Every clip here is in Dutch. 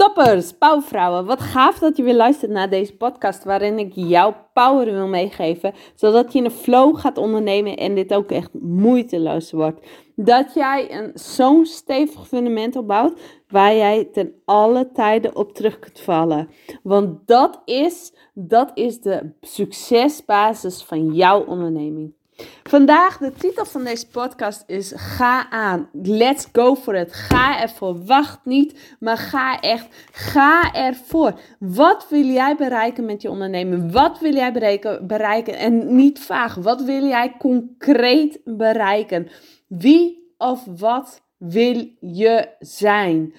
Toppers, pauwvrouwen, wat gaaf dat je weer luistert naar deze podcast waarin ik jouw power wil meegeven, zodat je een flow gaat ondernemen en dit ook echt moeiteloos wordt. Dat jij een zo'n stevig fundament opbouwt waar jij ten alle tijden op terug kunt vallen. Want dat is, dat is de succesbasis van jouw onderneming. Vandaag, de titel van deze podcast is Ga aan. Let's go for it. Ga ervoor. Wacht niet, maar ga echt. Ga ervoor. Wat wil jij bereiken met je onderneming? Wat wil jij bereiken? bereiken? En niet vaag. Wat wil jij concreet bereiken? Wie of wat wil je zijn?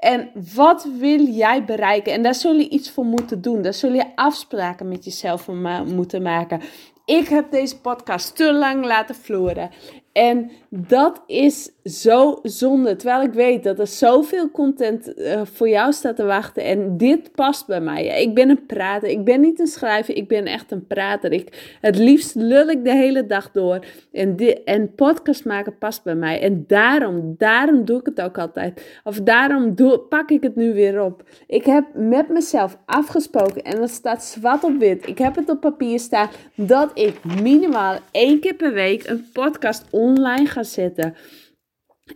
En wat wil jij bereiken? En daar zul je iets voor moeten doen. Daar zul je afspraken met jezelf moeten maken. Ik heb deze podcast te lang laten vloeren. En dat is zo zonde. Terwijl ik weet dat er zoveel content uh, voor jou staat te wachten. En dit past bij mij. Ik ben een prater. Ik ben niet een schrijver. Ik ben echt een prater. Ik, het liefst lul ik de hele dag door. En, en podcast maken past bij mij. En daarom, daarom doe ik het ook altijd. Of daarom pak ik het nu weer op. Ik heb met mezelf afgesproken. En dat staat zwart op wit. Ik heb het op papier staan. Dat ik minimaal één keer per week een podcast online ga zetten.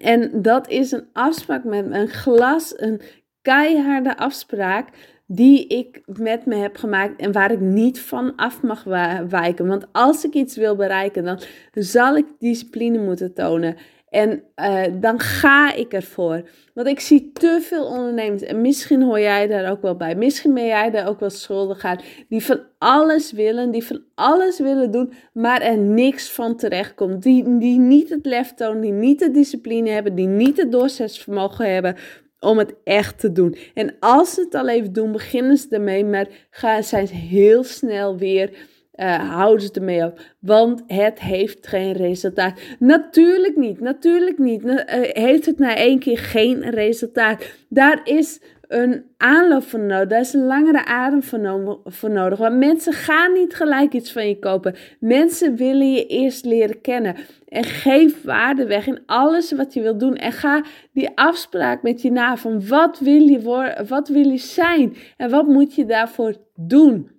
En dat is een afspraak met een glas, een keiharde afspraak die ik met me heb gemaakt en waar ik niet van af mag wijken. Want als ik iets wil bereiken, dan zal ik discipline moeten tonen. En uh, dan ga ik ervoor. Want ik zie te veel ondernemers, en misschien hoor jij daar ook wel bij. Misschien ben jij daar ook wel schuldig aan. Die van alles willen, die van alles willen doen, maar er niks van terecht komt. Die, die niet het lef tonen, die niet de discipline hebben, die niet het doorzettingsvermogen hebben om het echt te doen. En als ze het al even doen, beginnen ze ermee, maar gaan, zijn ze heel snel weer uh, houden ze ermee op. Want het heeft geen resultaat. Natuurlijk niet, natuurlijk niet. Uh, heeft het na één keer geen resultaat. Daar is een aanloop voor nodig. Daar is een langere adem voor, voor nodig. Want mensen gaan niet gelijk iets van je kopen. Mensen willen je eerst leren kennen. En geef waarde weg in alles wat je wilt doen. En ga die afspraak met je na van wat wil je worden, wat wil je zijn en wat moet je daarvoor doen.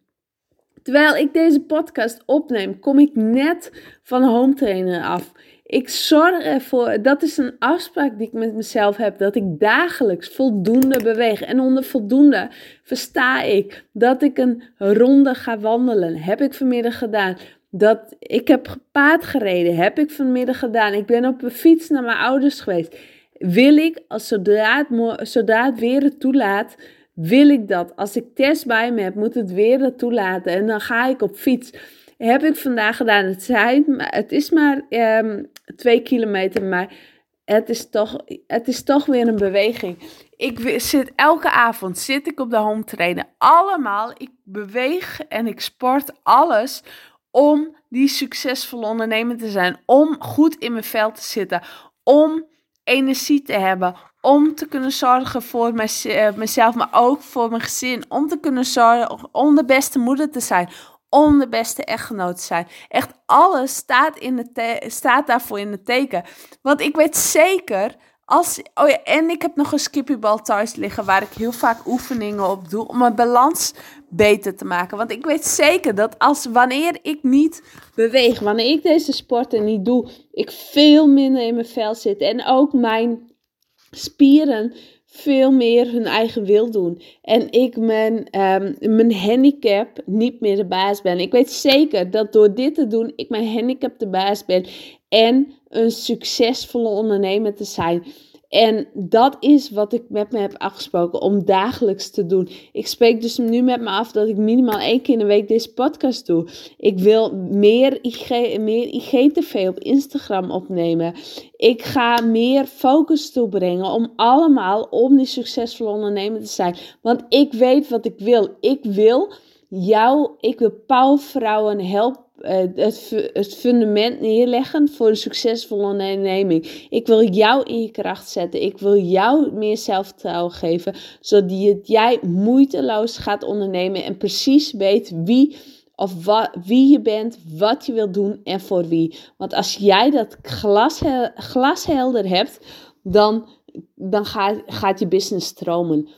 Terwijl ik deze podcast opneem, kom ik net van home trainer af. Ik zorg ervoor, dat is een afspraak die ik met mezelf heb, dat ik dagelijks voldoende beweeg. En onder voldoende versta ik dat ik een ronde ga wandelen. Heb ik vanmiddag gedaan. Dat ik heb paard gereden, heb ik vanmiddag gedaan. Ik ben op een fiets naar mijn ouders geweest. Wil ik, als zodra het, zodra het weer het toelaat, wil ik dat. Als ik test bij me heb, moet het weer dat toelaten. En dan ga ik op fiets. Heb ik vandaag gedaan. Het, zijn, het is maar um, twee kilometer, maar het is, toch, het is toch weer een beweging. Ik zit elke avond zit ik op de home trainer. Allemaal. Ik beweeg en ik sport alles om die succesvolle ondernemer te zijn. Om goed in mijn vel te zitten. Om energie te hebben om te kunnen zorgen voor eh, mezelf, maar ook voor mijn gezin. Om te kunnen zorgen, om de beste moeder te zijn. Om de beste echtgenoot te zijn. Echt alles staat, in de staat daarvoor in het teken. Want ik weet zeker, als, oh ja, en ik heb nog een skippybal thuis liggen waar ik heel vaak oefeningen op doe om mijn balans beter te maken. Want ik weet zeker dat als wanneer ik niet beweeg, wanneer ik deze sporten niet doe, ik veel minder in mijn vel zit. En ook mijn spieren veel meer hun eigen wil doen. En ik mijn, ehm, mijn handicap niet meer de baas ben. Ik weet zeker dat door dit te doen, ik mijn handicap de baas ben. En een succesvolle ondernemer te zijn. En dat is wat ik met me heb afgesproken om dagelijks te doen. Ik spreek dus nu met me af dat ik minimaal één keer in de week deze podcast doe. Ik wil meer, IG, meer IGTV op Instagram opnemen. Ik ga meer focus toebrengen om allemaal om die succesvolle ondernemer te zijn. Want ik weet wat ik wil. Ik wil jou, ik wil pauwvrouwen helpen het, het fundament neerleggen voor een succesvolle onderneming. Ik wil jou in je kracht zetten. Ik wil jou meer zelfvertrouwen geven, zodat jij moeiteloos gaat ondernemen en precies weet wie of wat, wie je bent, wat je wilt doen en voor wie. Want als jij dat glas, glashelder hebt, dan, dan gaat, gaat je business stromen.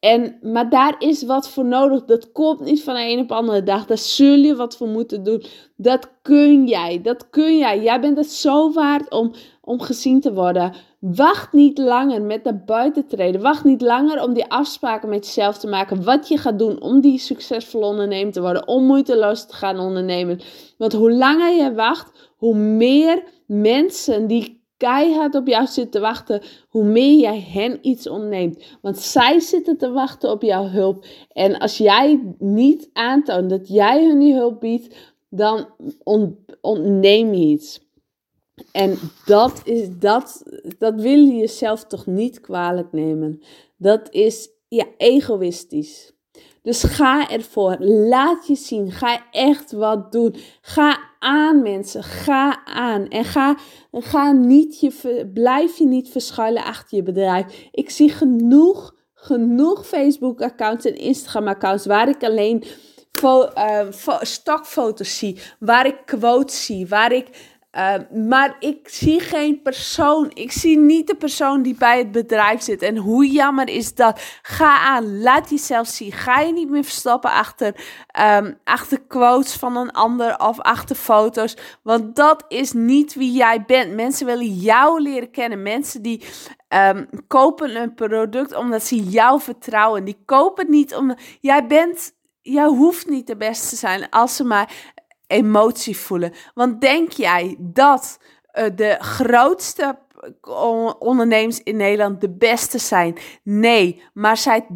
En, maar daar is wat voor nodig. Dat komt niet van de een op de andere dag. Daar zul je wat voor moeten doen. Dat kun jij. Dat kun jij. Jij bent het zo waard om, om gezien te worden. Wacht niet langer met naar buiten treden. Wacht niet langer om die afspraken met jezelf te maken. Wat je gaat doen om die succesvol ondernemer te worden. Om moeiteloos te gaan ondernemen. Want hoe langer je wacht, hoe meer mensen die keihard op jou zitten te wachten, hoe meer jij hen iets ontneemt. Want zij zitten te wachten op jouw hulp. En als jij niet aantoont dat jij hun die hulp biedt, dan ontneem je iets. En dat, is, dat, dat wil je jezelf toch niet kwalijk nemen. Dat is ja, egoïstisch. Dus ga ervoor. Laat je zien. Ga echt wat doen. Ga aan mensen. Ga aan. En ga, ga niet je, blijf je niet verschuilen achter je bedrijf. Ik zie genoeg, genoeg Facebook-accounts en Instagram-accounts waar ik alleen uh, stokfoto's zie. Waar ik quotes zie. Waar ik Ehm, maar ik zie geen persoon. Ik zie niet de persoon die bij het bedrijf zit. En hoe jammer is dat? Ga aan, laat jezelf zien. Ga je niet meer verstoppen achter, um, achter quotes van een ander of achter foto's. Want dat is niet wie jij bent. Mensen willen jou leren kennen. Mensen die ehm, kopen een product omdat ze jou vertrouwen. Die kopen niet omdat jij bent. Jij hoeft niet de beste te zijn als ze maar emotie voelen. Want denk jij dat uh, de grootste ondernemers in Nederland de beste zijn? Nee, maar zij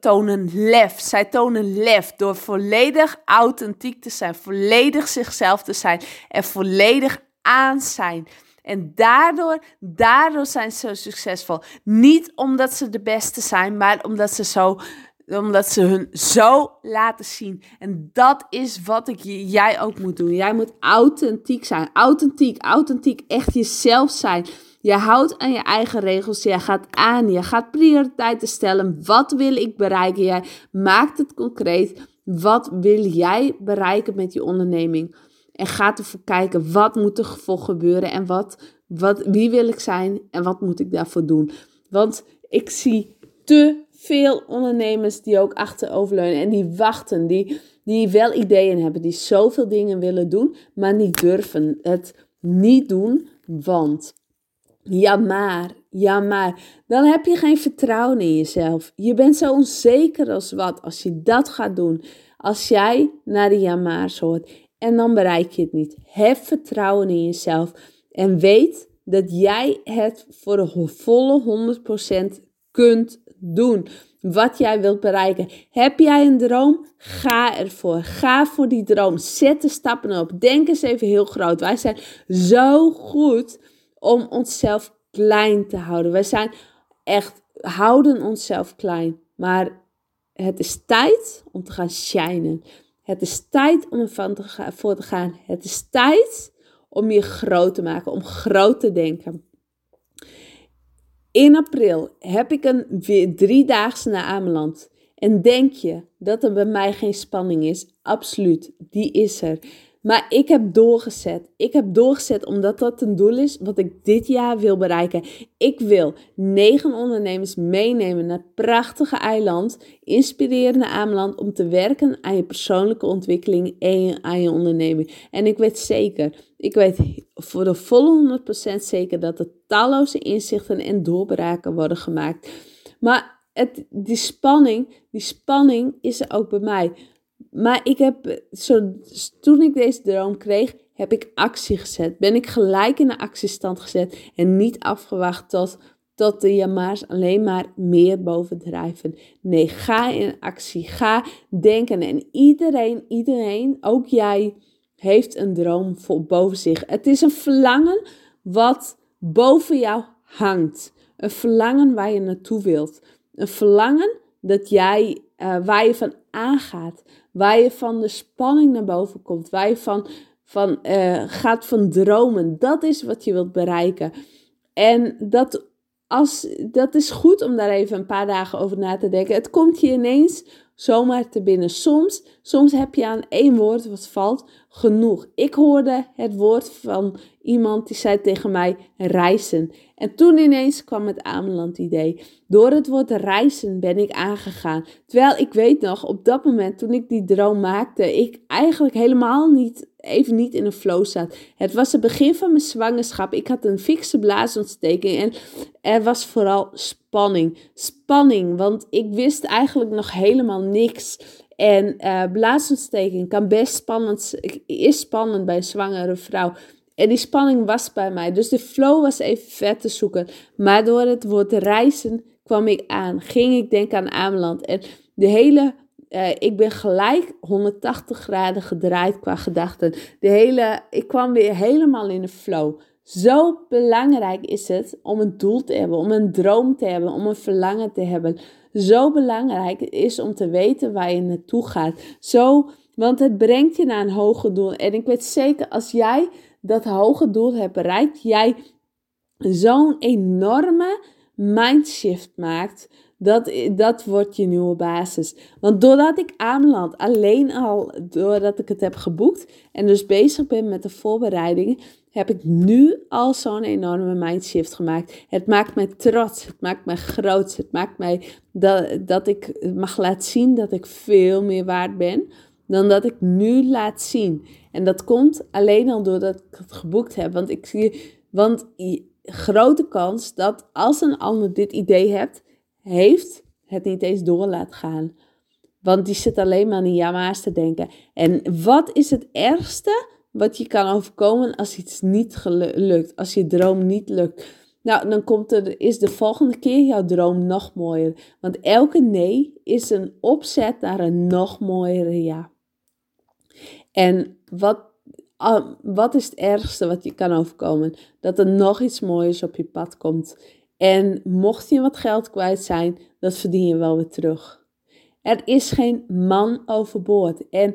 tonen lef. Zij tonen lef door volledig authentiek te zijn, volledig zichzelf te zijn en volledig aan zijn. En daardoor, daardoor zijn ze zo succesvol. Niet omdat ze de beste zijn, maar omdat ze zo omdat ze hun zo laten zien. En dat is wat ik, jij ook moet doen. Jij moet authentiek zijn. Authentiek, authentiek. Echt jezelf zijn. Je houdt aan je eigen regels. Je gaat aan. Je gaat prioriteiten stellen. Wat wil ik bereiken? Jij maakt het concreet. Wat wil jij bereiken met je onderneming? En gaat ervoor kijken wat moet er voor gebeuren en wat, wat, wie wil ik zijn en wat moet ik daarvoor doen. Want ik zie te veel ondernemers die ook achteroverleunen en die wachten, die, die wel ideeën hebben, die zoveel dingen willen doen, maar niet durven het niet doen, want ja maar, ja maar, dan heb je geen vertrouwen in jezelf. Je bent zo onzeker als wat als je dat gaat doen. Als jij naar de jamaars hoort en dan bereik je het niet. Heb vertrouwen in jezelf en weet dat jij het voor de volle 100% kunt doen. Wat jij wilt bereiken. Heb jij een droom? Ga ervoor. Ga voor die droom. Zet de stappen op. Denk eens even heel groot. Wij zijn zo goed om onszelf klein te houden. Wij zijn echt, houden onszelf klein. Maar het is tijd om te gaan shinen. Het is tijd om ervan voor te gaan. Het is tijd om je groot te maken, om groot te denken. In april heb ik een driedaagse naar Ameland. En denk je dat er bij mij geen spanning is? Absoluut, die is er. Maar ik heb doorgezet. Ik heb doorgezet omdat dat een doel is wat ik dit jaar wil bereiken. Ik wil negen ondernemers meenemen naar het prachtige eiland, inspirerende Ameland, om te werken aan je persoonlijke ontwikkeling en aan je onderneming. En ik weet zeker, ik weet voor de volle 100% zeker dat er talloze inzichten en doorbraken worden gemaakt. Maar het, die spanning, die spanning is er ook bij mij. Maar ik heb, zo, toen ik deze droom kreeg, heb ik actie gezet. Ben ik gelijk in de actiestand gezet en niet afgewacht tot, tot de jamaars alleen maar meer bovendrijven. Nee, ga in actie. Ga denken. En iedereen, iedereen, ook jij, heeft een droom voor boven zich. Het is een verlangen wat boven jou hangt. Een verlangen waar je naartoe wilt. Een verlangen dat jij, uh, waar je van aangaat. Waar je van de spanning naar boven komt. Waar je van, van uh, gaat van dromen. Dat is wat je wilt bereiken. En dat als, dat is goed om daar even een paar dagen over na te denken. Het komt je ineens zomaar te binnen. Soms, soms heb je aan één woord wat valt genoeg. Ik hoorde het woord van iemand die zei tegen mij reizen. En toen ineens kwam het Ameland idee. Door het woord reizen ben ik aangegaan. Terwijl ik weet nog, op dat moment toen ik die droom maakte, ik eigenlijk helemaal niet, even niet in een flow zat. Het was het begin van mijn zwangerschap. Ik had een fikse blaasontsteking en er was vooral spanning. Spanning, want ik wist eigenlijk nog helemaal niks. En uh, blaasontsteking kan best spannend, is spannend bij een zwangere vrouw. En die spanning was bij mij. Dus de flow was even vet te zoeken. Maar door het woord reizen kwam ik aan. Ging ik denken aan Ameland. En de hele uh, ik ben gelijk 180 graden gedraaid qua gedachten. De hele, ik kwam weer helemaal in de flow. Zo belangrijk is het om een doel te hebben, om een droom te hebben, om een verlangen te hebben. Zo belangrijk is om te weten waar je naartoe gaat. Zo, want het brengt je naar een hoger doel. En ik weet zeker, als jij dat hoge doel hebt bereikt, jij zo'n enorme mindshift maakt. Dat, dat wordt je nieuwe basis. Want doordat ik aanland, alleen al doordat ik het heb geboekt en dus bezig ben met de voorbereidingen, heb ik nu al zo'n enorme mindshift gemaakt. Het maakt mij trots, het maakt mij groot, het maakt mij dat, dat ik mag laten zien dat ik veel meer waard ben dan dat ik nu laat zien. En dat komt alleen al doordat ik het geboekt heb. Want ik zie, want grote kans dat als een ander dit idee hebt, heeft, het niet eens door laat gaan. Want die zit alleen maar die jama's te denken. En wat is het ergste wat je kan overkomen als iets niet lukt, als je droom niet lukt? Nou, dan komt er, is de volgende keer jouw droom nog mooier. Want elke nee is een opzet naar een nog mooiere ja. En wat, wat is het ergste wat je kan overkomen? Dat er nog iets moois op je pad komt. En mocht je wat geld kwijt zijn, dat verdien je wel weer terug. Er is geen man overboord. En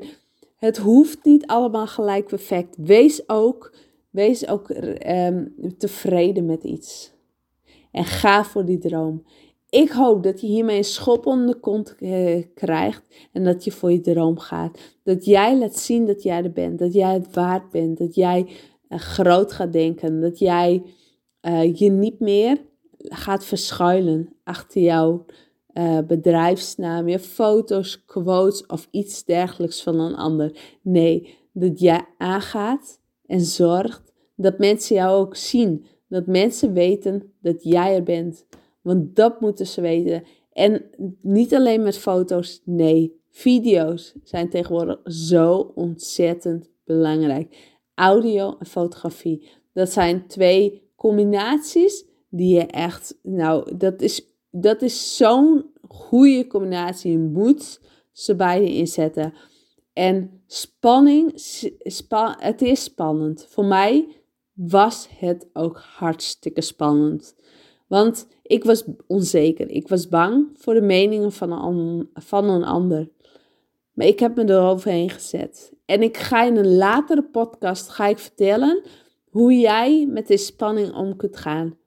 het hoeft niet allemaal gelijk perfect. Wees ook, wees ook um, tevreden met iets. En ga voor die droom. Ik hoop dat je hiermee een schop onder de kont eh, krijgt en dat je voor je droom gaat. Dat jij laat zien dat jij er bent, dat jij het waard bent, dat jij uh, groot gaat denken, dat jij uh, je niet meer gaat verschuilen achter jouw uh, bedrijfsnaam, je foto's, quotes of iets dergelijks van een ander. Nee, dat jij aangaat en zorgt dat mensen jou ook zien. Dat mensen weten dat jij er bent. Want dat moeten ze weten. En niet alleen met foto's, nee, video's zijn tegenwoordig zo ontzettend belangrijk. Audio en fotografie, dat zijn twee combinaties die je echt, nou, dat is, dat is zo'n goede combinatie. Je moet ze beide inzetten. En spanning, spa, het is spannend. Voor mij was het ook hartstikke spannend. Want ik was onzeker. Ik was bang voor de meningen van een, van een ander. Maar ik heb me eroverheen gezet. En ik ga in een latere podcast ga ik vertellen hoe jij met deze spanning om kunt gaan.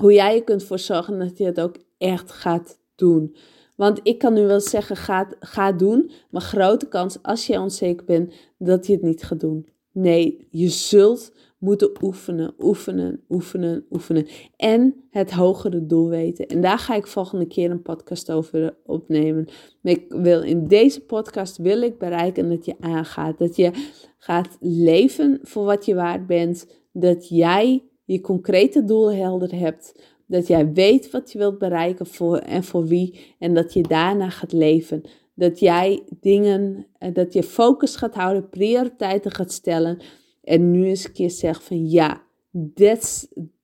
Hoe jij je kunt voor zorgen dat je het ook echt gaat doen. Want ik kan nu wel zeggen, ga, ga doen. Maar grote kans, als je onzeker bent, dat je het niet gaat doen. Nee, je zult moeten oefenen, oefenen, oefenen, oefenen. En het hogere doel weten. En daar ga ik volgende keer een podcast over opnemen. Ik wil in deze podcast wil ik bereiken dat je aangaat. Dat je gaat leven voor wat je waard bent. Dat jij je concrete doel helder hebt. Dat jij weet wat je wilt bereiken voor en voor wie. En dat je daarna gaat leven. Dat jij dingen, eh, dat je focus gaat houden, prioriteiten gaat stellen. En nu eens een keer zeg van ja,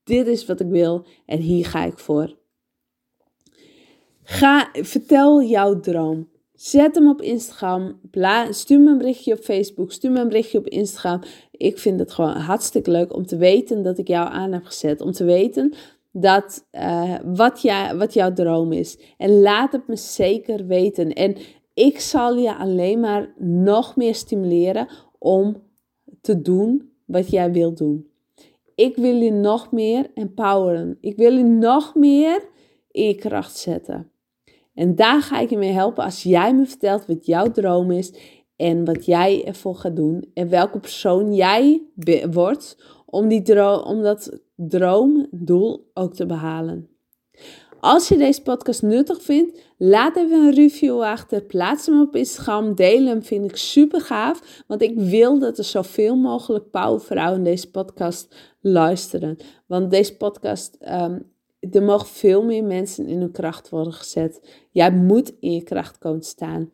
dit is wat ik wil en hier ga ik voor. Ga, vertel jouw droom. Zet hem op Instagram. stuur me een berichtje op Facebook. Stuur me een berichtje op Instagram. Ik vind het gewoon hartstikke leuk om te weten dat ik jou aan heb gezet. Om te weten dat, uh, wat, jij, wat jouw droom is. En laat het me zeker weten. En ik zal je alleen maar nog meer stimuleren om te doen wat jij wilt doen. ik wil je nog meer empoweren. Ik wil je nog meer in je kracht zetten. En daar ga ik je mee helpen als jij me vertelt wat jouw droom is en wat jij ervoor gaat doen en welke persoon jij wordt om, die om dat droomdoel ook te behalen. Als je deze podcast nuttig vindt, laat even een review achter. Plaats hem op Instagram. Deel hem, vind ik super gaaf. Want ik wil dat er zoveel mogelijk powervrouwen deze podcast luisteren. Want deze podcast, um, er mogen veel meer mensen in hun kracht worden gezet. Jij moet in je kracht komen staan.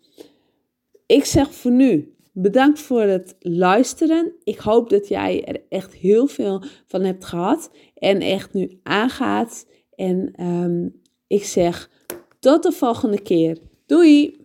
Ik zeg voor nu, bedankt voor het luisteren. Ik hoop dat jij er echt heel veel van hebt gehad. En echt nu aangaat. En um, ik zeg tot de volgende keer. Doei!